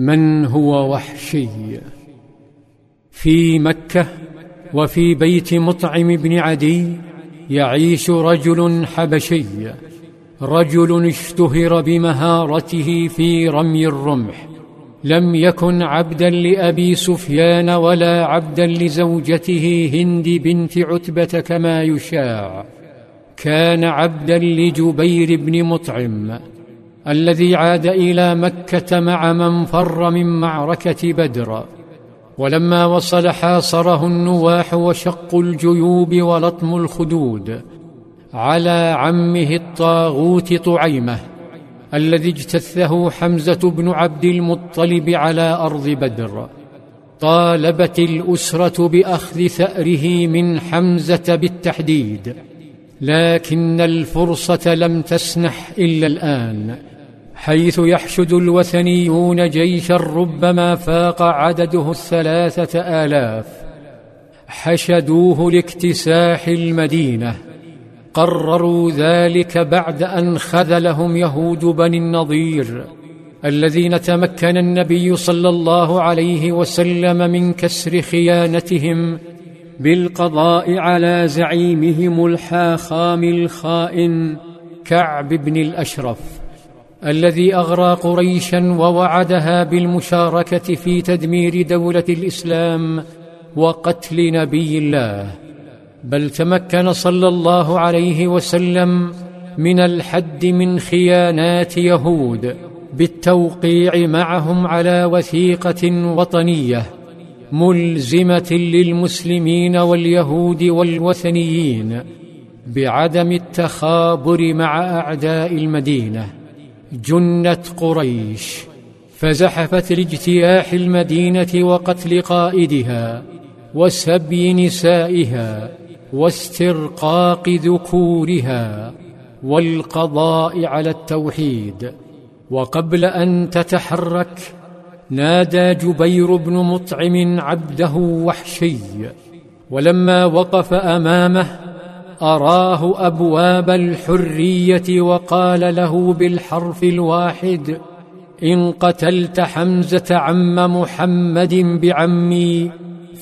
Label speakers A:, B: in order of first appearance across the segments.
A: من هو وحشي في مكة وفي بيت مطعم بن عدي يعيش رجل حبشي رجل اشتهر بمهارته في رمي الرمح لم يكن عبدا لأبي سفيان ولا عبدا لزوجته هند بنت عتبة كما يشاع كان عبدا لجبير بن مطعم الذي عاد إلى مكة مع من فر من معركة بدر ولما وصل حاصره النواح وشقوا الجيوب ولطم الخدود على عمه الطاغوت طعيمة الذي اجتثه حمزة بن عبد المطلب على أرض بدر. طالبت الأسرة بأخذ ثأره من حمزة بالتحديد لكن الفرصة لم تسنح إلا الآن. حيث يحشد الوثنيون جيشا ربما فاق عدده الثلاثة آلاف. حشدوه لاكتساح المدينة. قرروا ذلك بعد أن خذلهم يهود بني النضير الذين تمكن النبي صلى الله عليه وسلم من كسر خيانتهم بالقضاء على زعيمهم الحاخام الخائن كعب بن الأشرف. الذي أغرى قريشا ووعدها بالمشاركة في تدمير دولة الإسلام وقتل نبي الله. بل تمكن صلى الله عليه وسلم من الحد من خيانات يهود بالتوقيع معهم على وثيقة وطنية ملزمة للمسلمين واليهود والوثنيين بعدم التخابر مع أعداء المدينة. جنت قريش فزحفت لاجتياح المدينة وقتل قائدها وسبي نسائها واسترقاق ذكورها والقضاء على التوحيد. وقبل أن تتحرك نادى جبير بن مطعم عبده وحشي ولما وقف أمامه أراه أبواب الحرية وقال له بالحرف الواحد إن قتلت حمزة عم محمد بعمي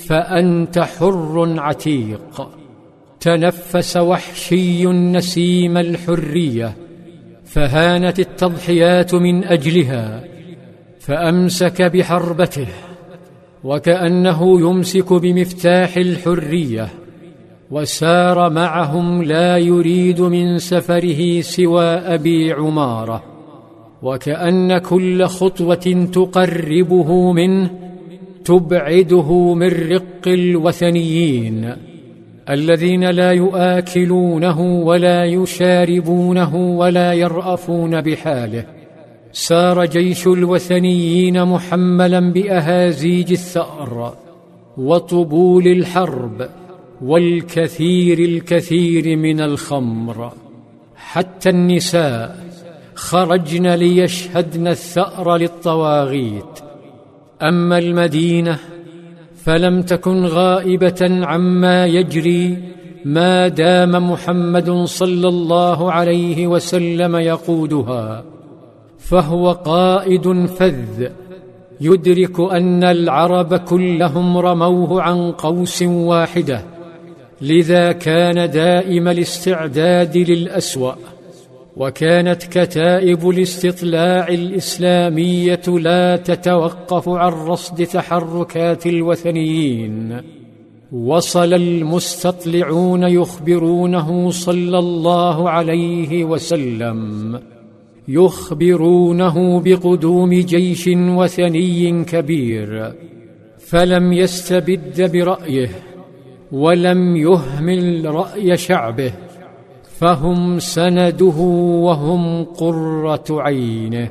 A: فأنت حر عتيق. تنفس وحشي نسيم الحرية فهانت التضحيات من أجلها فأمسك بحربته وكأنه يمسك بمفتاح الحرية. وسار معهم لا يريد من سفره سوى أبي عمارة وكأن كل خطوة تقربه منه تبعده من رق الوثنيين الذين لا يؤكلونه ولا يشاربونه ولا يرأفون بحاله. سار جيش الوثنيين محملا بأهازيج الثأر وطبول الحرب والكثير الكثير من الخمر. حتى النساء خرجن ليشهدن الثأر للطواغيت. أما المدينة فلم تكن غائبة عما يجري ما دام محمد صلى الله عليه وسلم يقودها. فهو قائد فذ يدرك أن العرب كلهم رموه عن قوس واحدة. لذا كان دائم الاستعداد للأسوأ وكانت كتائب الاستطلاع الإسلامية لا تتوقف عن رصد تحركات الوثنيين. وصل المستطلعون يخبرونه صلى الله عليه وسلم يخبرونه بقدوم جيش وثني كبير فلم يستبد برأيه. ولم يهمل رأي شعبه فهم سنده وهم قرة عينه.